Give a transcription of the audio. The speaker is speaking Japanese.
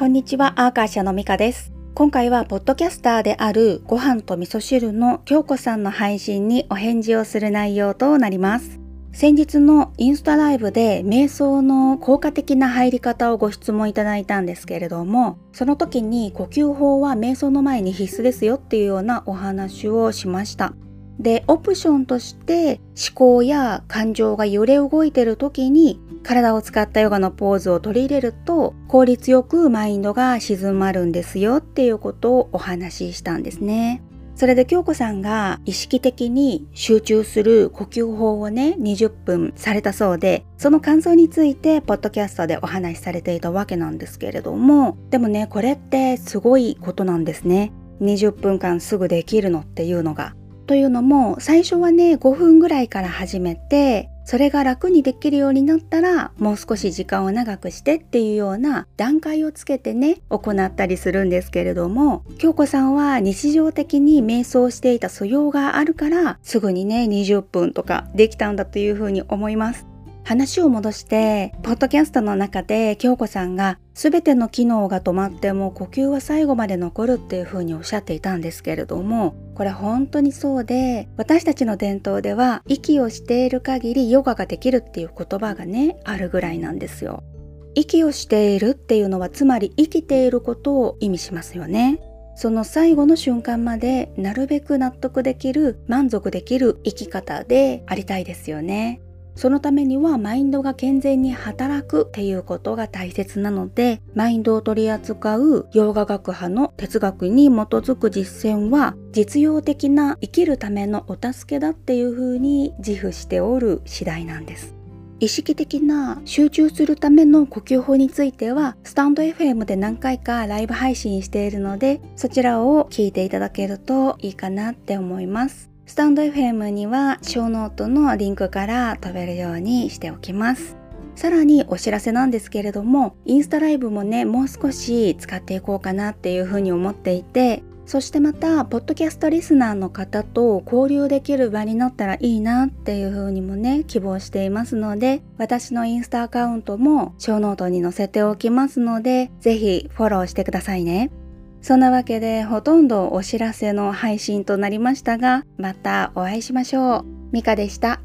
こんにちは、アーカーシャのミカです。今回はポッドキャスターであるご飯と味噌汁の京子さんの配信にお返事をする内容となります。先日のインスタライブで瞑想の効果的な入り方をご質問いただいたんですけれどもその時に呼吸法は瞑想の前に必須ですよっていうようなお話をしましたでオプションとして思考や感情が揺れ動いてる時に体を使ったヨガのポーズを取り入れると効率よくマインドが静まるんですよっていうことをお話ししたんですね。それで京子さんが意識的に集中する呼吸法をね20分されたそうでその感想についてポッドキャストでお話しされていたわけなんですけれどもでもねこれってすごいことなんですね。20分間すぐできるのっていうのが。というのも最初はね5分ぐらいから始めてそれが楽にできるようになったらもう少し時間を長くしてっていうような段階をつけてね行ったりするんですけれども京子さんは日常的に瞑想していた素養があるからすぐにね20分とかできたんだというふうに思います。話を戻してポッドキャストの中で京子さんが全ての機能が止まっても呼吸は最後まで残るっていうふうにおっしゃっていたんですけれどもこれ本当にそうで私たちの伝統では息をしている限りヨガができるっていう言葉がねあるぐらいなんですよ。息をしているっていうのはつまり生きていることを意味しますよね。その最後の瞬間までなるべく納得できる満足できる生き方でありたいですよね。そのためにはマインドが健全に働くっていうことが大切なのでマインドを取り扱うヨーガ学派の哲学に基づく実践は実用的な生きるためのお助けだっていうふうに自負しておる次第なんです。意識的な集中するための呼吸法についてはスタンド FM で何回かライブ配信しているのでそちらを聞いていただけるといいかなって思います。スタンド FM には小ノートのリンクから飛べるようにしておきます。さらにお知らせなんですけれども、インスタライブもね、もう少し使っていこうかなっていうふうに思っていて、そしてまた、ポッドキャストリスナーの方と交流できる場になったらいいなっていうふうにもね、希望していますので、私のインスタアカウントもショーノートに載せておきますので、ぜひフォローしてくださいね。そんなわけでほとんどお知らせの配信となりましたが、またお会いしましょう。ミカでした。